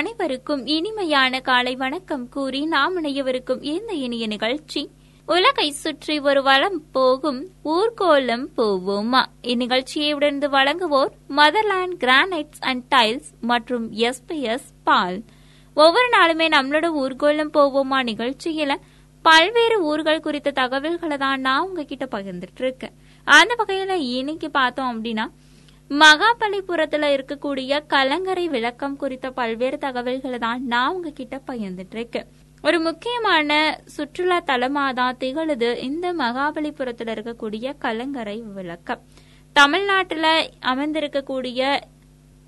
அனைவருக்கும் இனிமையான காலை வணக்கம் கூறி நாம் இணையவிருக்கும் இந்த இனிய நிகழ்ச்சி. உலகை சுற்றி ஒரு வளம் போகும் ஊர்கோலம் போவோமா? இந்நிகழ்ச்சியை உடனே வழங்குவோர் மதர்லாண்ட் கிரானைட்ஸ் அண்ட் டைல்ஸ் மற்றும் எஸ்பிஎஸ் பால். ஒவ்வொரு நாளுமே நம்மளோட ஊர்கோலம் போவோமா நிகழ்ச்சியில பல்வேறு ஊர்கள் குறித்த தகவல்களை தான் நான் உங்ககிட்ட பகிர்ந்துட்டு இருக்கேன். அந்த வகையில இன்னைக்கு பார்த்தோம் அப்படின்னா மகாபலிபுரத்துல இருக்கக்கூடிய கலங்கரை விளக்கம் குறித்த பல்வேறு தகவல்களை தான் நான் உங்ககிட்ட பகிர்ந்துட்டு இருக்கேன் ஒரு முக்கியமான சுற்றுலா தலமாதான் திகழுது இந்த மகாபலிபுரத்துல இருக்கக்கூடிய கலங்கரை விளக்கம். தமிழ்நாட்டுல அமைந்திருக்கக்கூடிய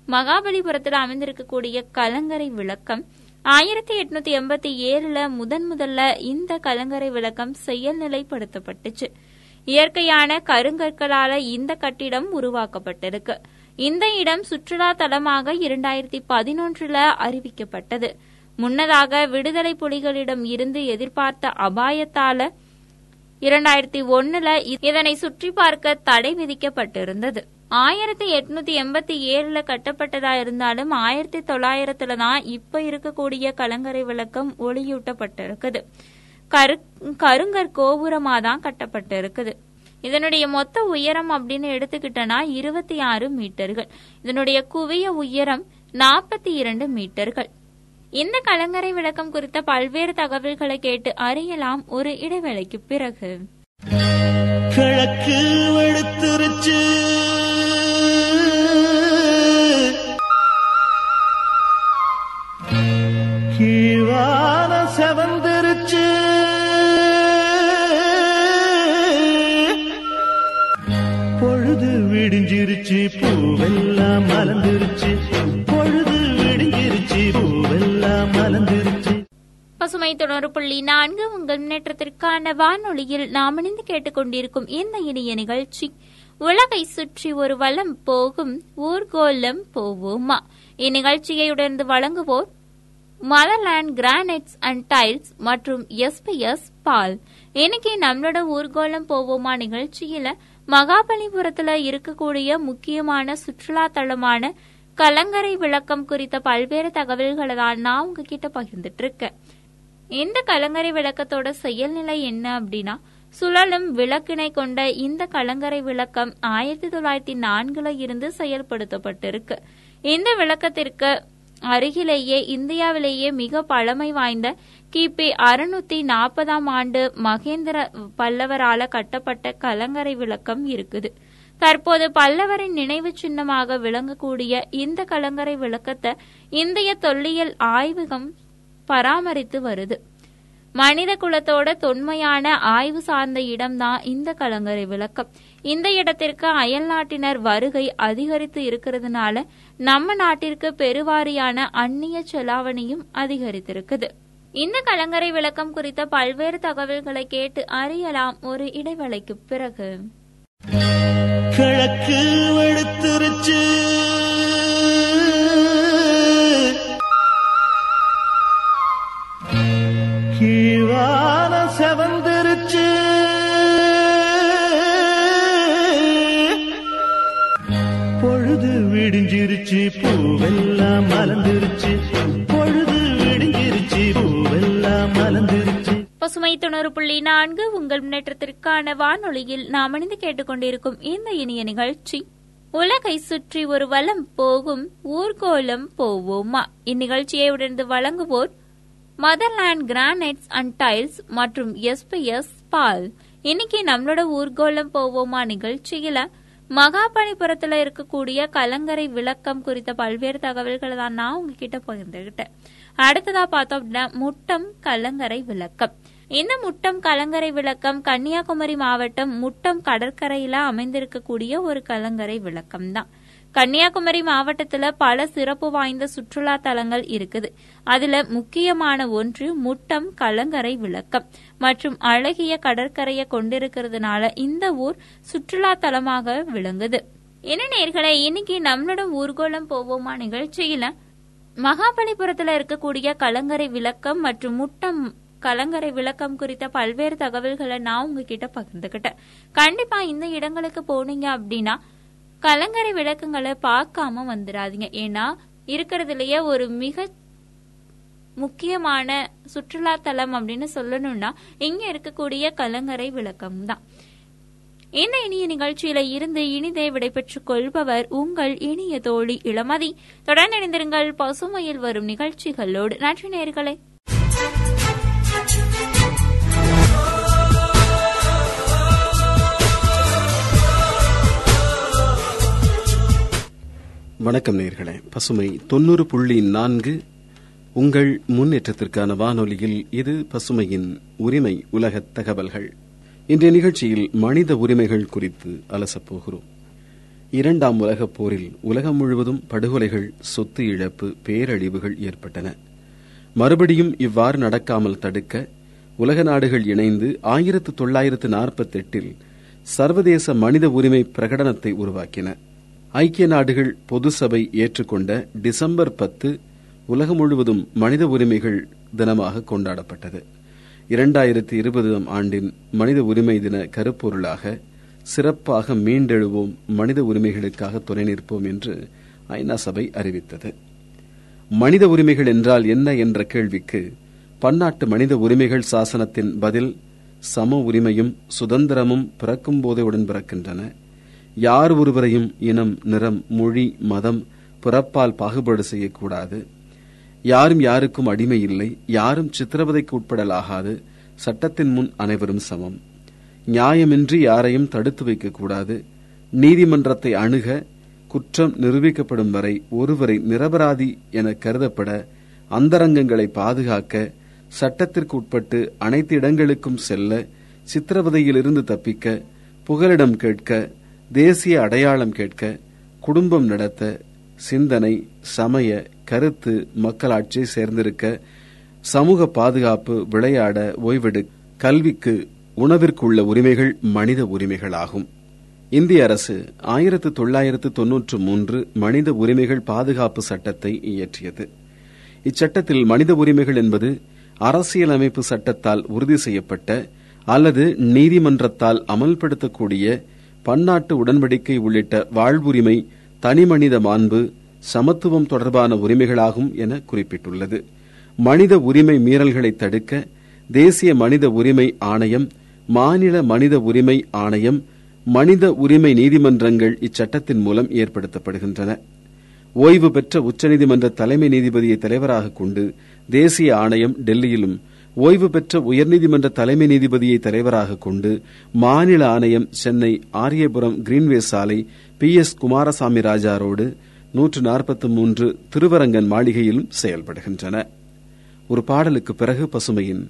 மகாபலிபுரத்துல அமைந்திருக்கக்கூடிய கலங்கரை விளக்கம். ஆயிரத்தி எட்நூத்தி எண்பத்தி ஏழுல முதன் முதல்ல இந்த கலங்கரை விளக்கம் செயல்நிலைப்படுத்தப்பட்டுச்சு. இயற்கையான கருங்கற்களால இந்த கட்டிடம் உருவாக்கப்பட்டிருக்கு. இந்த இடம் சுற்றுலா தலமாக இரண்டாயிரத்தி பதினொன்றுல அறிவிக்கப்பட்டது. முன்னதாக விடுதலை புலிகளிடம் இருந்து எதிர்பார்த்த அபாயத்தால இரண்டாயிரத்தி ஒண்ணுல இதனை சுற்றி பார்க்க தடை விதிக்கப்பட்டிருந்தது. ஆயிரத்தி எட்நூத்தி எண்பத்தி ஏழுல கட்டப்பட்டதா இருந்தாலும் ஆயிரத்தி தொள்ளாயிரத்துல தான் இப்ப இருக்கக்கூடிய கலங்கரை விளக்கம் ஒளியூட்டப்பட்டிருக்குது. கரு கருங்கற் கோபுரமா தான் கட்டப்பட்டிருக்குது. இதனுடைய மொத்த உயரம் அப்படின்னு எடுத்துக்கிட்டனா இருபத்தி ஆறு மீட்டர்கள். இதனுடைய குவிய உயரம் நாற்பத்தி இரண்டு மீட்டர்கள். இந்த கலங்கரை விளக்கம் குறித்த பல்வேறு தகவல்களை கேட்டு அறியலாம் ஒரு இடைவேளைக்கு பிறகு. கிழக்கு விடிஞ்சிருச்சு பூவெல்லாம் மலர்ந்துருச்சு. பொழுது விடிஞ்சிருச்சு பூவெல்லாம் மலர்ந்துருச்சு. பசுமை தொடர் புள்ளி நான்கு உங்கள் முன்னேற்றத்திற்கான வானொலியில் நாம் இணைந்து கேட்டுக்கொண்டிருக்கும் இந்த இணைய நிகழ்ச்சி. உலகை சுற்றி ஒரு வளம் போகும் ஊர்கோலம் போவோமா? இந்நிகழ்ச்சியை உடனே வழங்குவோர் மதர்லேண்ட் கிரானைட்ஸ் அண்ட் டைல்ஸ் மற்றும் எஸ்பிஎஸ் பால். இன்னைக்கு நம்மளோட ஊர்கோலம் போவோமா நிகழ்ச்சியில மகாபலிபுரத்துல இருக்கக்கூடிய முக்கியமான சுற்றுலா தலமான கலங்கரை விளக்கம் குறித்த பல்வேறு தகவல்களை தான் நான் உங்ககிட்ட பகிர்ந்துட்டு இருக்கேன் இந்த கலங்கரை விளக்கத்தோட செயல்நிலை என்ன அப்படின்னா சுழலும் விளக்கினை கொண்ட இந்த கலங்கரை விளக்கம் ஆயிரத்தி தொள்ளாயிரத்தி நான்குல இருந்து செயல்படுத்தப்பட்டிருக்கு. இந்த விளக்கத்திற்கு அருகிலேயே இந்தியாவிலேயே மிக பழமை வாய்ந்த கிபி அறுநூத்தி நாற்பதாம் ஆண்டு மகேந்திர பல்லவரால கட்டப்பட்ட கலங்கரை விளக்கம் இருக்குது. தற்போது பல்லவரின் நினைவு சின்னமாக விளங்கக்கூடிய இந்த கலங்கரை விளக்கத்தை இந்திய தொல்லியல் ஆய்வகம் பராமரித்து வருது. மனித குலத்தோட தொன்மையான ஆய்வு சார்ந்த இடம்தான் இந்த கலங்கரை விளக்கம். இந்த இடத்திற்கு அயல் நாட்டினர் வருகை அதிகரித்து இருக்கிறதுனால நம்ம நாட்டிற்கு பெருவாரியான அந்நிய செலாவணியும் அதிகரித்திருக்குது. இந்த கலங்கரை விளக்கம் குறித்த பல்வேறு தகவல்களை கேட்டு அறியலாம் ஒரு இடைவேளைக்கு பிறகு. கிழக்கு வெளுத்துருச்சு கீழான செவந்து பூவெல்லாம் மலர்ந்துருச்சு. பொழுது விடுங்கிருச்சு பூவெல்லாம் மலர்ந்துருச்சு. பசுமை தொண்ணூறு புள்ளி நான்கு உங்கள் முன்னேற்றத்திற்கான வானொலியில் நாம் அணிந்து கேட்டுக்கொண்டிருக்கும் இந்த இனிய நிகழ்ச்சி. உலகை சுற்றி ஒரு வலம் போகும் ஊர்கோலம் போவோமா? இந்நிகழ்ச்சியை உடனே வழங்குவோர் மதர்லேண்ட் கிரானைட்ஸ் அண்ட் டைல்ஸ் மற்றும் எஸ்பிஎஸ் பால். இன்னைக்கு நம்மளோட ஊர்கோலம் போவோமா நிகழ்ச்சியில மகாபலிபுரத்தில் இருக்கக்கூடிய கலங்கரை விளக்கம் குறித்த பல்வேறு தகவல்களை தான் நான் உங்ககிட்ட பகிர்ந்துகிட்டேன். அடுத்ததா பார்த்தோம் அப்படின்னா முட்டம் கலங்கரை விளக்கம். இந்த முட்டம் கலங்கரை விளக்கம் கன்னியாகுமரி மாவட்டம் முட்டம் கடற்கரையில அமைந்திருக்கக்கூடிய ஒரு கலங்கரை விளக்கம் தான் கன்னியாகுமரி மாவட்டத்துல பல சிறப்பு வாய்ந்த சுற்றுலா தலங்கள் இருக்குது. அதுல முக்கியமான ஒன்று முட்டம் கலங்கரை விளக்கம். மற்றும் அழகிய கடற்கரையை கொண்டிருக்கிறதுனால இந்த ஊர் சுற்றுலா தலமாக விளங்குது. என்ன நேர்களை இன்னைக்கு நம்மளோட ஊர்கோலம் போவோமா நிகழ்ச்சியில? மகாபலிபுரத்துல இருக்கக்கூடிய கலங்கரை விளக்கம் மற்றும் முட்டம் கலங்கரை விளக்கம் குறித்த பல்வேறு தகவல்களை நான் உங்ககிட்ட பகிர்ந்துகிட்டேன். கண்டிப்பா இந்த இடங்களுக்கு போனீங்க அப்படின்னா கலங்கரை விளக்கங்களை பார்க்காம வந்துடாதீங்க ஏன்னா இருக்கிறதுலயே ஒரு மிக முக்கியமான சுற்றுலா தலம் அப்படின்னு சொல்லணும்னா இங்க இருக்கக்கூடிய கலங்கரை விளக்கம் தான். இந்த இனிய நிகழ்ச்சியில இருந்து இனிதே விடைபெற்றுக் கொள்பவர் உங்கள் இனிய தோழி இளமதி. தொடர்ந்து இணைந்திருங்கள் பசுமையில் வரும் நிகழ்ச்சிகளோடு. நன்றி நேர்களே வணக்கம் நேர்களே. பசுமை தொண்ணூறு புள்ளி நான்கு உங்கள் முன்னேற்றத்திற்கான வானொலியில் இது பசுமையின் உரிமை உலகத் தகவல்கள். இன்றைய நிகழ்ச்சியில் மனித உரிமைகள் குறித்து அலசப்போகிறோம் இரண்டாம் உலகப் போரில் உலகம் முழுவதும் படுகொலைகள் சொத்து இழப்பு பேரழிவுகள் ஏற்பட்டன. மறுபடியும் இவ்வாறு நடக்காமல் தடுக்க உலக நாடுகள் இணைந்து ஆயிரத்து தொள்ளாயிரத்து நாற்பத்தெட்டில் சர்வதேச மனித உரிமை பிரகடனத்தை உருவாக்கின. ஐக்கிய நாடுகள் பொது சபை ஏற்றுக்கொண்ட டிசம்பர் பத்து உலகம் முழுவதும் மனித உரிமைகள் தினமாக கொண்டாடப்பட்டது. இரண்டாயிரத்தி இருபதாம் ஆண்டின் மனித உரிமை தின கருப்பொருளாக சிறப்பாக மீண்டெழுவோம் மனித உரிமைகளுக்காக துணை நிற்போம் என்று ஐநா சபை அறிவித்தது. மனித உரிமைகள் என்றால் என்ன என்ற கேள்விக்கு பன்னாட்டு மனித உரிமைகள் சாசனத்தின் பதில் சம உரிமையும் சுதந்திரமும் பிறக்கும் போதே உடன் பிறக்கின்றன. யார் ஒருவரையும் இனம் நிறம் மொழி மதம் பிறப்பால் பாகுபாடு செய்யக்கூடாது. யாரும் யாருக்கும் அடிமை இல்லை யாரும் சித்திரவதைக்கு உட்படலாகாது சட்டத்தின் முன் அனைவரும் சமம். நியாயமின்றி யாரையும் தடுத்து வைக்கக்கூடாது. நீதிமன்றத்தை அணுக குற்றம் நிரூபிக்கப்படும் வரை ஒருவரை நிரபராதி என கருதப்பட அந்தரங்கங்களை பாதுகாக்க சட்டத்திற்கு உட்பட்டு அனைத்து இடங்களுக்கும் செல்ல சித்திரவதையிலிருந்து தப்பிக்க புகலிடம் கேட்க தேசிய அடையாளம் கேட்க குடும்பம் நடத்த சிந்தனை சமய கருத்து மக்களாட்சி சேர்ந்திருக்க சமூக பாதுகாப்பு விளையாட ஓய்வெடு கல்விக்கு உணவிற்குள்ள உரிமைகள் மனித உரிமைகளாகும். இந்திய அரசு ஆயிரத்து தொள்ளாயிரத்து தொன்னூற்று மூன்று மனித உரிமைகள் பாதுகாப்பு சட்டத்தை இயற்றியது. இச்சட்டத்தில் மனித உரிமைகள் என்பது அரசியலமைப்பு சட்டத்தால் உறுதி செய்யப்பட்ட அல்லது நீதிமன்றத்தால் அமல்படுத்தக்கூடிய பன்னாட்டு உடன்படிக்கை உள்ளிட்ட வாழ்வுரிமை தனிமனித மாண்பு சமத்துவம் தொடர்பான உரிமைகளாகும் என குறிப்பிட்டுள்ளது. மனித உரிமை மீறல்களை தடுக்க தேசிய மனித உரிமை ஆணையம் மாநில மனித உரிமை ஆணையம் மனித உரிமை நீதிமன்றங்கள் இச்சட்டத்தின் மூலம் ஏற்படுத்தப்படுகின்றன. ஓய்வு பெற்ற உச்சநீதிமன்ற தலைமை நீதிபதியை தலைவராக கொண்டு தேசிய ஆணையம் டெல்லியிலும் ஓய்வு பெற்ற உயர்நீதிமன்ற தலைமை நீதிபதியை தலைவராக கொண்டு மாநில ஆணையம் சென்னை ஆரியபுரம் கிரீன்வே சாலை P S Kumaraswamy Raja road நூற்று நாற்பத்தி மூன்று திருவரங்கன் மாளிகையிலும் செயல்படுகின்றன. ஒரு பாடலுக்கு பிறகு பசுமையின்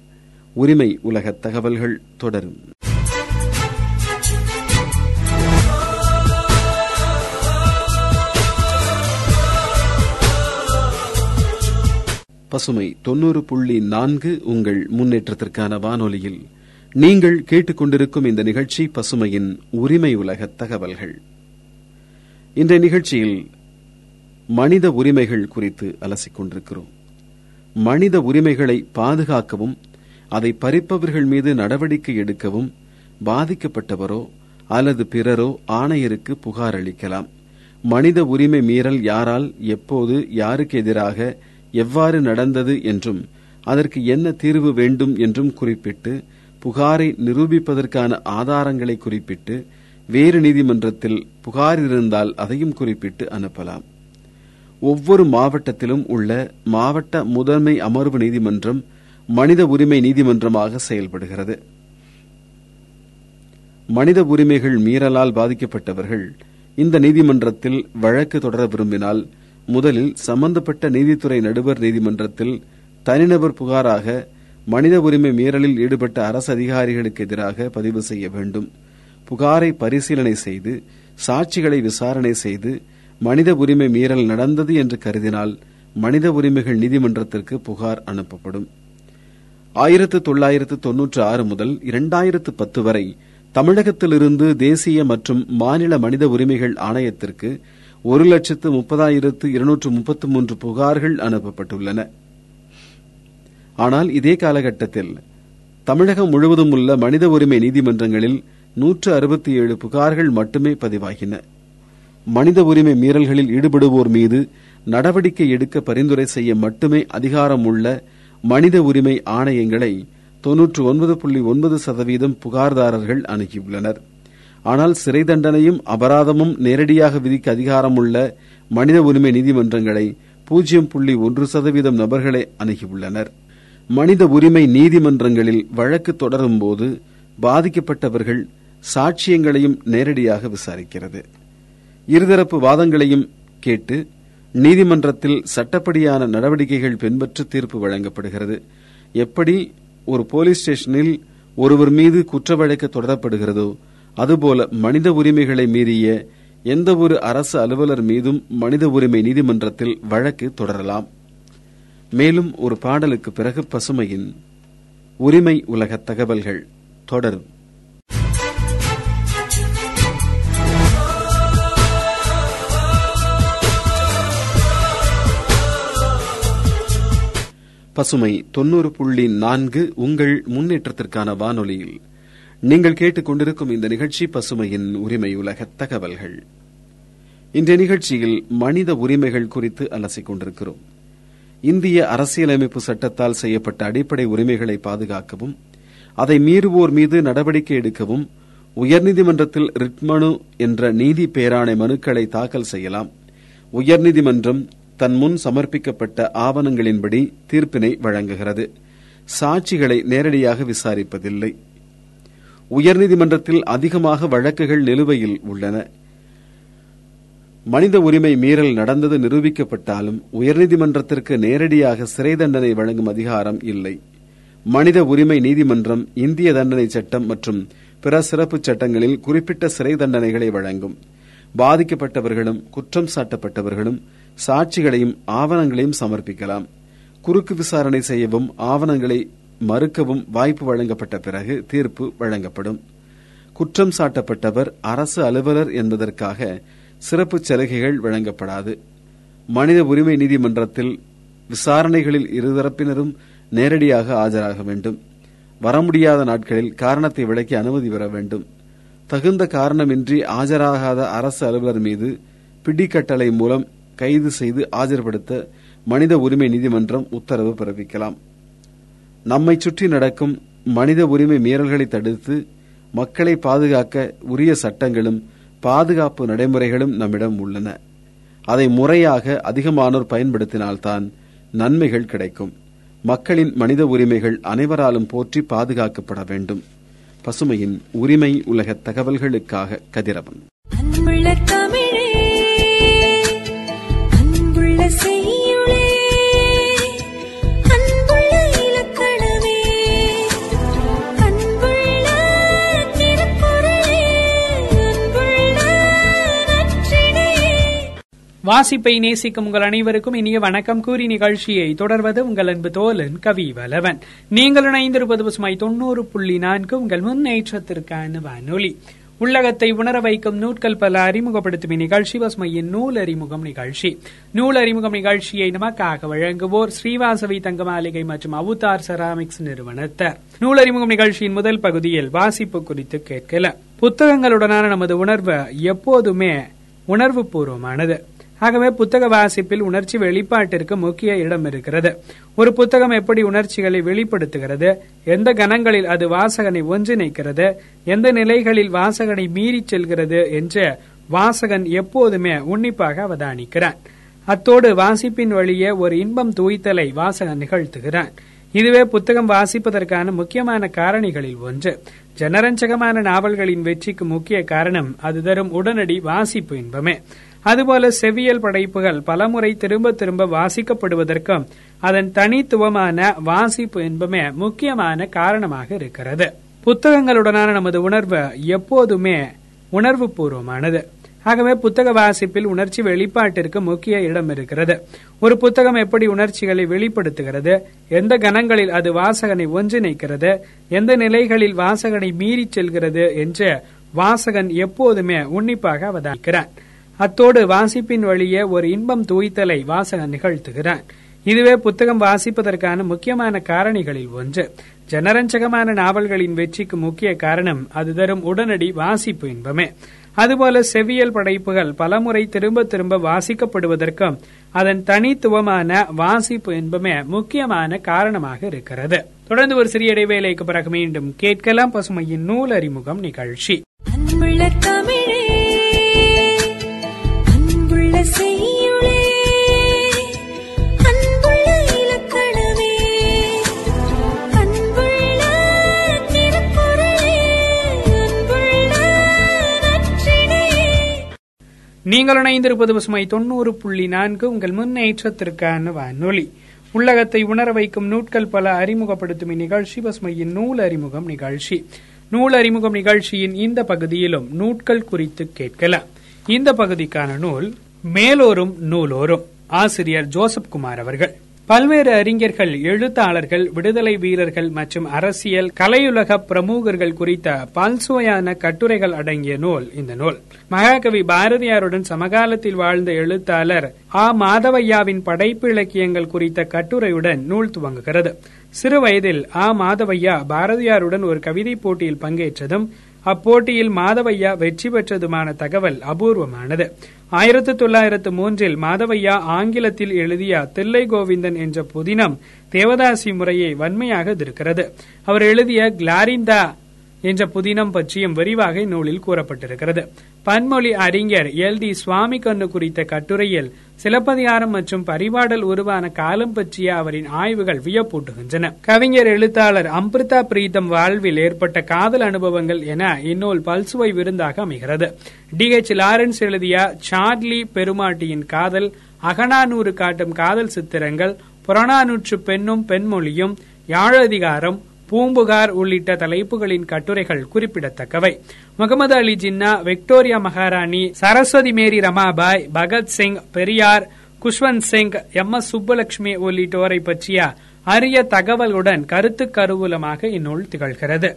உரிமை உலக தகவல்கள் தொடரும். பசுமை தொன்னூறு புள்ளி நான்கு உங்கள் முன்னேற்றத்திற்கான வானொலியில். நீங்கள் கேட்டுக்கொண்டிருக்கும் இந்த நிகழ்ச்சி பசுமையின் உரிமை உலக தகவல்கள். இன்றைய நிகழ்ச்சியில் மனித உரிமைகள் குறித்து அலசிக் கொண்டிருக்கிறோம். மனித உரிமைகளை பாதுகாக்கவும் அதை பறிப்பவர்கள் மீது நடவடிக்கை எடுக்கவும் பாதிக்கப்பட்டவரோ அல்லது பிறரோ ஆணையருக்கு புகார் அளிக்கலாம். மனித உரிமை மீறல் யாரால் எப்போது யாருக்கு எதிராக எவ்வாறு நடந்தது என்றும் அதற்கு என்ன தீர்வு வேண்டும் என்றும் குறிப்பிட்டு புகாரை நிரூபிப்பதற்கான ஆதாரங்களை குறிப்பிட்டு வேறு நீதிமன்றத்தில் புகார் இருந்தால் அதையும் குறிப்பிட்டு அனுப்பலாம். ஒவ்வொரு மாவட்டத்திலும் உள்ள மாவட்ட முதன்மை அமர்வு நீதிமன்றம் மனித உரிமை நீதிமன்றமாக செயல்படுகிறது. மனித உரிமைகள் மீறலால் பாதிக்கப்பட்டவர்கள் இந்த நீதிமன்றத்தில் வழக்கு தொடர விரும்பினால் முதலில் சம்பந்தப்பட்ட நீதித்துறை நடுவர் நீதிமன்றத்தில் தனிநபர் புகாராக மனித உரிமை மீறலில் ஈடுபட்ட அரசு அதிகாரிகளுக்கு எதிராக பதிவு செய்ய வேண்டும். புகாரை பரிசீலனை செய்து சாட்சிகளை விசாரணை செய்து மனித உரிமை மீறல் நடந்தது என்று கருதினால் மனித உரிமைகள் நீதிமன்றத்திற்கு புகார் அனுப்பப்படும். ஆயிரத்து தொள்ளாயிரத்து தொன்னூற்று ஆறு முதல் இரண்டாயிரத்து பத்து வரை தமிழகத்திலிருந்து தேசிய மற்றும் மாநில மனித உரிமைகள் ஆணையத்திற்கு ஒரு லட்சத்து முப்பதாயிரத்து இருநூற்று முப்பத்து மூன்று புகார்கள் அனுப்பப்பட்டுள்ளன. ஆனால் இதே காலகட்டத்தில் தமிழகம் முழுவதும் உள்ள மனித உரிமை நீதிமன்றங்களில் நூற்று அறுபத்தி ஏழு புகார்கள் மட்டுமே பதிவாகின. மனித உரிமை மீறல்களில் ஈடுபடுவோர் மீது நடவடிக்கை எடுக்க பரிந்துரை செய்ய மட்டுமே அதிகாரம் உள்ள மனித உரிமை ஆணையங்களை தொன்னூற்று ஒன்பது புள்ளி ஒன்பது சதவீதம் புகார்தாரர்கள் அணுகியுள்ளனர். ஆனால் சிறை தண்டனையும் அபராதமும் நேரடியாக விதிக்க அதிகாரமுள்ள மனித உரிமை நீதிமன்றங்களை பூஜ்ஜியம் புள்ளி ஒன்று சதவீதம் நபர்களை அணுகியுள்ளனர். மனித உரிமை நீதிமன்றங்களில் வழக்கு தொடரும் போது பாதிக்கப்பட்டவர்கள் சாட்சியங்களையும் நேரடியாக விசாரிக்கிறது. இருதரப்பு வாதங்களையும் கேட்டு நீதிமன்றத்தில் சட்டப்படியான நடவடிக்கைகள் பின்பற்றி தீர்ப்பு வழங்கப்படுகிறது. எப்படி ஒரு போலீஸ் ஸ்டேஷனில் ஒருவர் மீது குற்ற வழக்கு தொடரப்படுகிறதோ அதுபோல மனித உரிமைகளை மீறிய எந்த ஒரு அரசு அலுவலர் மீதும் மனித உரிமை நீதிமன்றத்தில் வழக்கு தொடரலாம். மேலும் ஒரு பாடலுக்கு பிறகு பசுமையின் உரிமை உலக தகவல்கள் தொடரும். பசுமை தொண்ணூறு புள்ளி நான்கு உங்கள் முன்னேற்றத்திற்கான வானொலியில். நீங்கள் கேட்டுக்கொண்டிருக்கும் இந்த நிகழ்ச்சி பசுமையின் உரிமை உலக தகவல்கள். இன்றைய நிகழ்ச்சியில் மனித உரிமைகள் குறித்து அலசிக் கொண்டிருக்கிறோம். இந்திய அரசியலமைப்பு சட்டத்தால் செய்யப்பட்ட அடிப்படை உரிமைகளை பாதுகாக்கவும் அதை மீறுவோர் மீது நடவடிக்கை எடுக்கவும் உயர்நீதிமன்றத்தில் ரிட்மனு என்ற நீதி பேராணை மனுக்களை தாக்கல் செய்யலாம். உயர்நீதிமன்றம் தன் முன் சமர்ப்பிக்கப்பட்ட ஆவணங்களின்படி தீர்ப்பினை வழங்குகிறது. சாட்சிகளை நேரடியாக விசாரிப்பதில்லை. உயர்நீதிமன்றத்தில் அதிகமாக வழக்குகள் நிலுவையில் உள்ளன. மனித உரிமை மீறல் நடந்தது நிரூபிக்கப்பட்டாலும் உயர்நீதிமன்றத்திற்கு நேரடியாக சிறை தண்டனை வழங்கும் அதிகாரம் இல்லை. மனித உரிமை நீதிமன்றம் இந்திய தண்டனை சட்டம் மற்றும் பிற சிறப்பு சட்டங்களில் குறிப்பிட்ட சிறை தண்டனைகளை வழங்கும். பாதிக்கப்பட்டவர்களும் குற்றம் சாட்டப்பட்டவர்களும் சாட்சிகளையும் ஆவணங்களையும் சமர்ப்பிக்கலாம். குறுக்கு விசாரணை செய்யவும் ஆவணங்களை மறுக்கவும் வாய்ப்பு வழங்கப்பட்ட பிறகு தீர்ப்பு வழங்கப்படும். குற்றம் சாட்டப்பட்டவர் அரசு அலுவலர் என்பதற்காக சிறப்பு சலுகைகள் வழங்கப்படாது. மனித உரிமை நீதிமன்றத்தில் விசாரணைகளில் இருதரப்பினரும் நேரடியாக ஆஜராக வேண்டும். வர முடியாத நாட்களில் காரணத்தை விளக்கி அனுமதி பெற வேண்டும். தகுந்த காரணமின்றி ஆஜராகாத அரசு அலுவலர் மீது பிடிக்கட்டளை மூலம் கைது செய்து ஆஜர்படுத்த மனித உரிமை நீதிமன்றம் உத்தரவு பிறப்பிக்கலாம். நம்மை சுற்றி நடக்கும் மனித உரிமை மீறல்களை தடுத்து மக்களை பாதுகாக்க உரிய சட்டங்களும் பாதுகாப்பு நடைமுறைகளும் நம்மிடம் உள்ளன. அதை முறையாக அதிகமானோர் பயன்படுத்தினால்தான் நன்மைகள் கிடைக்கும். மக்களின் மனித உரிமைகள் அனைவராலும் போற்றி பாதுகாக்கப்பட வேண்டும். பசுமையின் உரிமை உலக தகவல்களுக்காக கதிரவன். வாசிப்பை நேசிக்கும் உங்கள் அனைவருக்கும் இனிய வணக்கம். கூறி நிகழ்ச்சியை தொடர்வது உங்கள் அன்பு தோலன் கவி வலவன். நீங்கள் இணைந்திருப்பது பசுமை தொண்ணூறு புள்ளி நான்கு உங்கள் முன்னேற்றத்திற்கான வானொலி. உள்ளகத்தை உணர வைக்கும் நூட்கள் பல அறிமுகப்படுத்தும் இந்நிகழ்ச்சி பசுமையின் நூல் அறிமுகம் நிகழ்ச்சி. நூல் அறிமுகம் நிகழ்ச்சியை நமக்காக வழங்குவோர் ஸ்ரீவாசவி தங்கமாளிகை மற்றும் அவுதார் செராமிக்ஸ் நிறுவனத்தர். நூல் அறிமுகம் நிகழ்ச்சியின் முதல் பகுதியில் வாசிப்பு குறித்து கேட்கல புத்தகங்களுடனான நமது உணர்வு எப்போதுமே உணர்வு பூர்வமானது ஆகவே புத்தக வாசிப்பில் உணர்ச்சி வெளிப்பாட்டிற்கு முக்கிய இடம் இருக்கிறது. ஒரு புத்தகம் எப்படி உணர்ச்சிகளை வெளிப்படுத்துகிறது? எந்த கணங்களில் அது வாசகனை ஒன்றிணைக்கிறது? எந்த நிலைகளில் வாசகனை மீறிச் செல்கிறது என்று வாசகன் எப்போதுமே உன்னிப்பாக அவதானிக்கிறான். அத்தோடு வாசிப்பின் வழியே ஒரு இன்பம் தூய்த்தலை வாசகன் நிகழ்த்துகிறான். இதுவே புத்தகம் வாசிப்பதற்கான முக்கியமான காரணிகளில் ஒன்று. ஜனரஞ்சகமான நாவல்களின் வெற்றிக்கு முக்கிய காரணம் அது தரும் உடனடி வாசிப்பு இன்பமே. அதுபோல செவியல் படைப்புகள் பலமுறை திரும்ப திரும்ப வாசிக்கப்படுவதற்கும் அதன் தனித்துவமான வாசிப்பு என்பமே முக்கியமான காரணமாக இருக்கிறது. புத்தகங்களுடனான நமது உணர்வு எப்போதுமே உணர்வு பூர்வமானது ஆகவே புத்தக வாசிப்பில் உணர்ச்சி வெளிப்பாட்டிற்கு முக்கிய இடம் இருக்கிறது. ஒரு புத்தகம் எப்படி உணர்ச்சிகளை வெளிப்படுத்துகிறது எந்த கணங்களில் அது வாசகனை ஒன்றிணைக்கிறது எந்த நிலைகளில் வாசகனை மீறிச் செல்கிறது என்று வாசகன் எப்போதுமே உன்னிப்பாக அவதானிக்கிறான். அத்தோடு வாசிப்பின் வழியே ஒரு இன்பம் தூய்த்தலை வாசகன் நிகழ்த்துகிறான். இதுவே புத்தகம் வாசிப்பதற்கான முக்கியமான காரணிகளில் ஒன்று. ஜனரஞ்சகமான நாவல்களின் வெற்றிக்கு முக்கிய காரணம் அது தரும் உடனடி வாசிப்பு இன்பமே. அதுபோல செவ்வியல் படைப்புகள் பலமுறை திரும்ப திரும்ப வாசிக்கப்படுவதற்கும் அதன் தனித்துவமான வாசிப்பு இன்பமே முக்கியமான காரணமாக இருக்கிறது. தொடர்ந்து ஒரு சிறிய இடைவேளைக்கு பிறகு மீண்டும் கேட்கலாம் பசுமையின் நூல் அறிமுகம் நிகழ்ச்சி. தமிழே நீங்கள் இணைந்திருப்பது பசுமை தொண்ணூறு புள்ளி நான்கு. உங்கள் முன்னேற்றத்திற்கான வானொலி. உள்ளகத்தை உணர வைக்கும் நூட்கள் பல அறிமுகப்படுத்தும் இந்நிகழ்ச்சி பசுமையின் நூல் அறிமுகம் நிகழ்ச்சி. நூல் அறிமுகம் நிகழ்ச்சியின் இந்த பகுதியிலும் நூட்கள் குறித்து கேட்கலாம். இந்த பகுதிக்கான நூல் மேலோரும் நூலோரும். ஆசிரியர் ஜோசப் குமார் அவர்கள். பல்வேறு அறிஞர்கள் எழுத்தாளர்கள் விடுதலை வீரர்கள் மற்றும் அரசியல் கலையுலக பிரமுகர்கள் குறித்த பல்சுவையான கட்டுரைகள் அடங்கிய நூல் இந்த நூல். மகாகவி பாரதியாருடன் சமகாலத்தில் வாழ்ந்த எழுத்தாளர் ஆ. மாதவையாவின் படைப்பு இலக்கியங்கள் குறித்த கட்டுரையுடன் நூல் துவங்குகிறது. சிறு வயதில் ஆ. மாதவையா பாரதியாருடன் ஒரு கவிதை போட்டியில் பங்கேற்றதும் அப்போட்டியில் மாதவையா வெற்றி பெற்றதுமான தகவல் அபூர்வமானது. ஆயிரத்தி தொள்ளாயிரத்து மூன்றில் மாதவையா ஆங்கிலத்தில் எழுதிய தில்லை கோவிந்தன் என்ற புதினம் தேவதாசி முறையை வன்மையாக எதிர்க்கிறது. அவர் எழுதிய கிளாரிந்தா என்ற புதினம் பற்றியும் விரிவாக இந்நூலில் கூறப்பட்டிருக்கிறது. பன்மொழி அறிஞர் எல். டி. சுவாமி கண்ணு குறித்த கட்டுரையில் சிலப்பதிகாரம் மற்றும் பரிபாடல் உருவான காலம் பற்றிய அவரின் ஆய்வுகள் வியப்பூட்டுகின்றன. கவிஞர் எழுத்தாளர் அம்பிருதா பிரீதம் வாழ்வில் ஏற்பட்ட காதல் அனுபவங்கள் என இந்நூல் பல்சுவை விருந்தாக அமைகிறது. டி. எச். லாரன்ஸ் எழுதிய சார்லி பெருமாட்டியின் காதல் அகனானூறு காட்டும் காதல் சித்திரங்கள் புறநானூற்று பெண்ணும் பெண்மொழியும் யாழதிகாரம் பூம்புகார் உள்ளிட்ட தலைப்புகளின் கட்டுரைகள் குறிப்பிடத்தக்கவை. முகமது அலி ஜின்னா விக்டோரியா மகாராணி சரஸ்வதி மேரி ரமாபாய் பகத்சிங் பெரியார் குஷ்வந்த் சிங் எம் எஸ் சுப்புலட்சுமி உள்ளிட்டோரை பற்றிய அரிய தகவலுடன் கருத்து கருவூலமாக இந்நூல் திகழ்கிறது.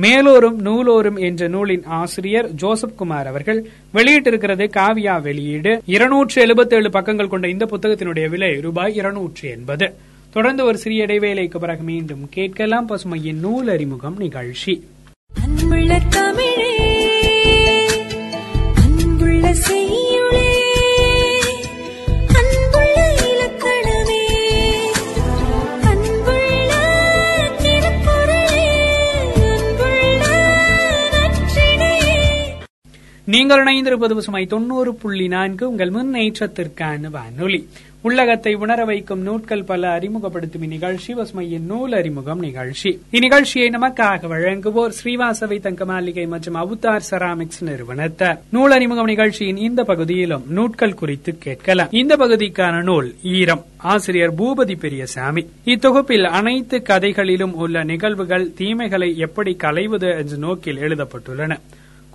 மேலோரும் நூலோரும் என்ற நூலின் ஆசிரியர் ஜோசப் குமார் அவர்கள் வெளியிட்டிருக்கிறது காவியா வெளியீடு. இருநூற்று எழுபத்தி ஏழு பக்கங்கள் கொண்ட இந்த புத்தகத்தினுடைய விலை ரூபாய் இருநூற்று எண்பது. தொடர்ந்து ஒரு சிறிய இடைவேளைக்கு பிறகு மீண்டும் கேட்கலாம் பசுமையின் நூல் அறிமுகம் நிகழ்ச்சி. அன்புள்ள தமிழே அன்புள்ள செய்யுளே நீங்கள் இணைந்திருப்பது பசுமை தொண்ணூறு புள்ளி நான்கு உங்கள் முன்னேற்றத்திற்கான வானொலி. உள்ளகத்தை உணர வைக்கும் நூட்கள் பல அறிமுகப்படுத்தும் இந்நிகழ்ச்சி. பசுமையின் நூல் அறிமுகம் நிகழ்ச்சி. இந்நிகழ்ச்சியை நமக்காக வழங்குவோர் ஸ்ரீவாசவை தங்க மாளிகை மற்றும் அவுத்தார் செராமிக்ஸ் நிறுவனத்தார் நூல் அறிமுகம் நிகழ்ச்சியின் இந்த பகுதியிலும் நூட்கள் குறித்து கேட்கலாம். இந்த பகுதிக்கான நூல் ஈரம். ஆசிரியர் பூபதி பெரியசாமி. இத்தொகுப்பில் அனைத்து கதைகளிலும் உள்ள நிகழ்வுகள் தீமைகளை எப்படி களைவது என்ற நோக்கில் எழுதப்பட்டுள்ளன.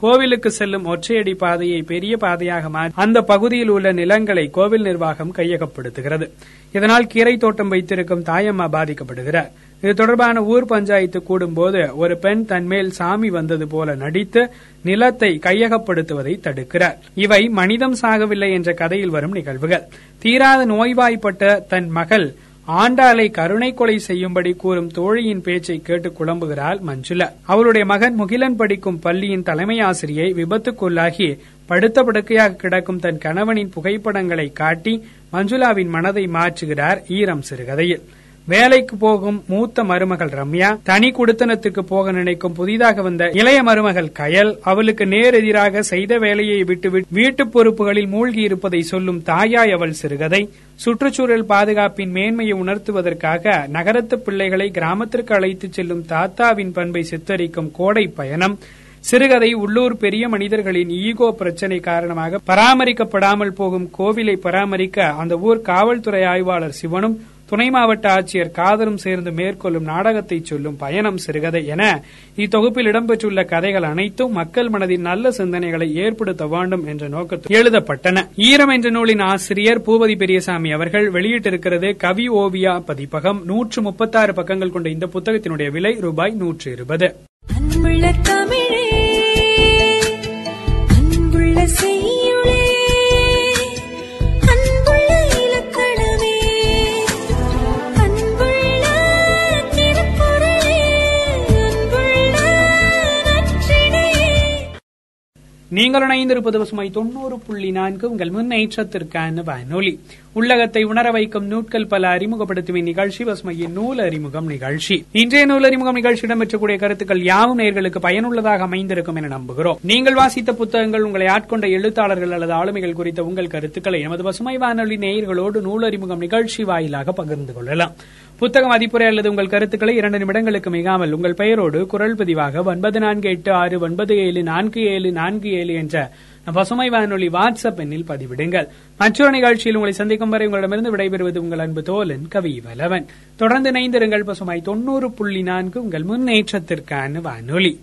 கோவிலுக்கு செல்லும் ஒற்றையடி பாதையை பெரிய பாதையாக மாற்றி அந்த பகுதியில் உள்ள நிலங்களை கோவில் நிர்வாகம் கையகப்படுத்துகிறது. இதனால் கீரை தோட்டம் வைத்திருக்கும் தாயம்மா பாதிக்கப்படுகிறார். இது தொடர்பான ஊர் பஞ்சாயத்து கூடும்போது ஒரு பெண் தன்மேல் சாமி வந்தது போல நடித்து நிலத்தை கையகப்படுத்துவதை தடுக்கிறார். இவை மனிதம் சாகவில்லை என்ற கதையில் வரும் நிகழ்வுகள். தீராத நோய்வாய்ப்பட்ட தன் மகள் ஆண்டாளை கருணை கொலை செய்யும்படி கூறும் தோழியின் பேச்சை கேட்டு குழம்புகிறாள் மஞ்சுளா. அவளுடைய மகன் முகிலன் படிக்கும் பள்ளியின் தலைமை ஆசிரியை விபத்துக்குள்ளாகி படுத்த படுக்கையாக கிடக்கும் தன் கணவனின் புகைப்படங்களை காட்டி மஞ்சுளாவின் மனதை மாற்றுகிறார் ஈரம் சிறுகதையில். வேலைக்கு போகும் மூத்த மருமகள் ரம்யா தனி குடுத்தனத்துக்கு போக நினைக்கும் புதிதாக வந்த இளைய மருமகள் கயல் அவளுக்கு நேர் எதிராக செய்த வேலையை விட்டு வீட்டு பொறுப்புகளில் மூழ்கி இருப்பதை சொல்லும் தாயாய் அவள் சிறுகதை. சுற்றுச்சூழல் பாதுகாப்பின் மேன்மையை உணர்த்துவதற்காக நகரத்து பிள்ளைகளை கிராமத்திற்கு அழைத்துச் செல்லும் தாத்தாவின் பண்பை சித்தரிக்கும் கோடை பயணம். சிறுகதை உள்ளூர் பெரிய மனிதர்களின் ஈகோ பிரச்சனை காரணமாக பராமரிக்கப்படாமல் போகும் கோவிலை பராமரிக்க அந்த ஊர் காவல்துறை ஆய்வாளர் சிவனும் துணை மாவட்ட ஆட்சியர் காதலும் சேர்ந்து மேற்கொள்ளும் நாடகத்தை சொல்லும் பயணம் சிறுகதை என இத்தொகுப்பில் இடம்பெற்றுள்ள கதைகள் அனைத்தும் மக்கள் மனதில் நல்ல சிந்தனைகளை ஏற்படுத்த வேண்டும் என்ற நோக்கத்தில் எழுதப்பட்டன. ஈரம் என்ற நூலின் ஆசிரியர் பூபதி பெரியசாமி அவர்கள் வெளியிட்டிருக்கிறது கவி ஓவியா பதிப்பகம். நூற்று முப்பத்தாறு பக்கங்கள் கொண்ட இந்த புத்தகத்தினுடைய விலை ரூபாய் நூற்று இருபது. அன்புள்ள நீங்கள் இணைந்திருப்பது பசுமை தொண்ணூறு புள்ளி நான்கு உங்கள் முன்னேற்றத்திற்கான வானொலி. உள்ளகத்தை உணர வைக்கும் நூட்கள் பல அறிமுகப்படுத்தும் இந்நிகழ்ச்சி பசுமையின் நூல் அறிமுகம் நிகழ்ச்சி. இன்றைய நூல் அறிமுகம் நிகழ்ச்சி இடம்பெற்றக்கூடிய கருத்துக்கள் யாவும் நேர்களுக்கு பயனுள்ளதாக அமைந்திருக்கும் என நம்புகிறோம். நீங்கள் வாசித்த புத்தகங்கள் உங்களை ஆட்கொண்ட எழுத்தாளர்கள் அல்லது ஆளுமைகள் குறித்த உங்கள் கருத்துக்களை எமது பசுமை வானொலி நேயர்களோடு நூல் அறிமுகம் நிகழ்ச்சி வாயிலாக பகிர்ந்து கொள்ளலாம். புத்தக மதிப்புரை அல்லது உங்கள் கருத்துக்களை இரண்டு நிமிடங்களுக்கு மிகாமல் உங்கள் பெயரோடு குரல் பதிவாக ஒன்பது நான்கு எட்டு ஆறு ஒன்பது ஏழு நான்கு ஏழு நான்கு ஏழு என்ற பசுமை வானொலி வாட்ஸ்அப் எண்ணில் பதிவிடுங்கள். மற்றொரு நிகழ்ச்சியில் உங்களை சந்திக்கும் வரை உங்களிடமிருந்து விடைபெறுவது உங்கள் அன்பு தோலன் கவி வலவன். தொடர்ந்து இணைந்திருங்கள் பசுமை தொண்ணூறு புள்ளி நான்கு உங்கள் முன்னேற்றத்திற்கான வானொலி.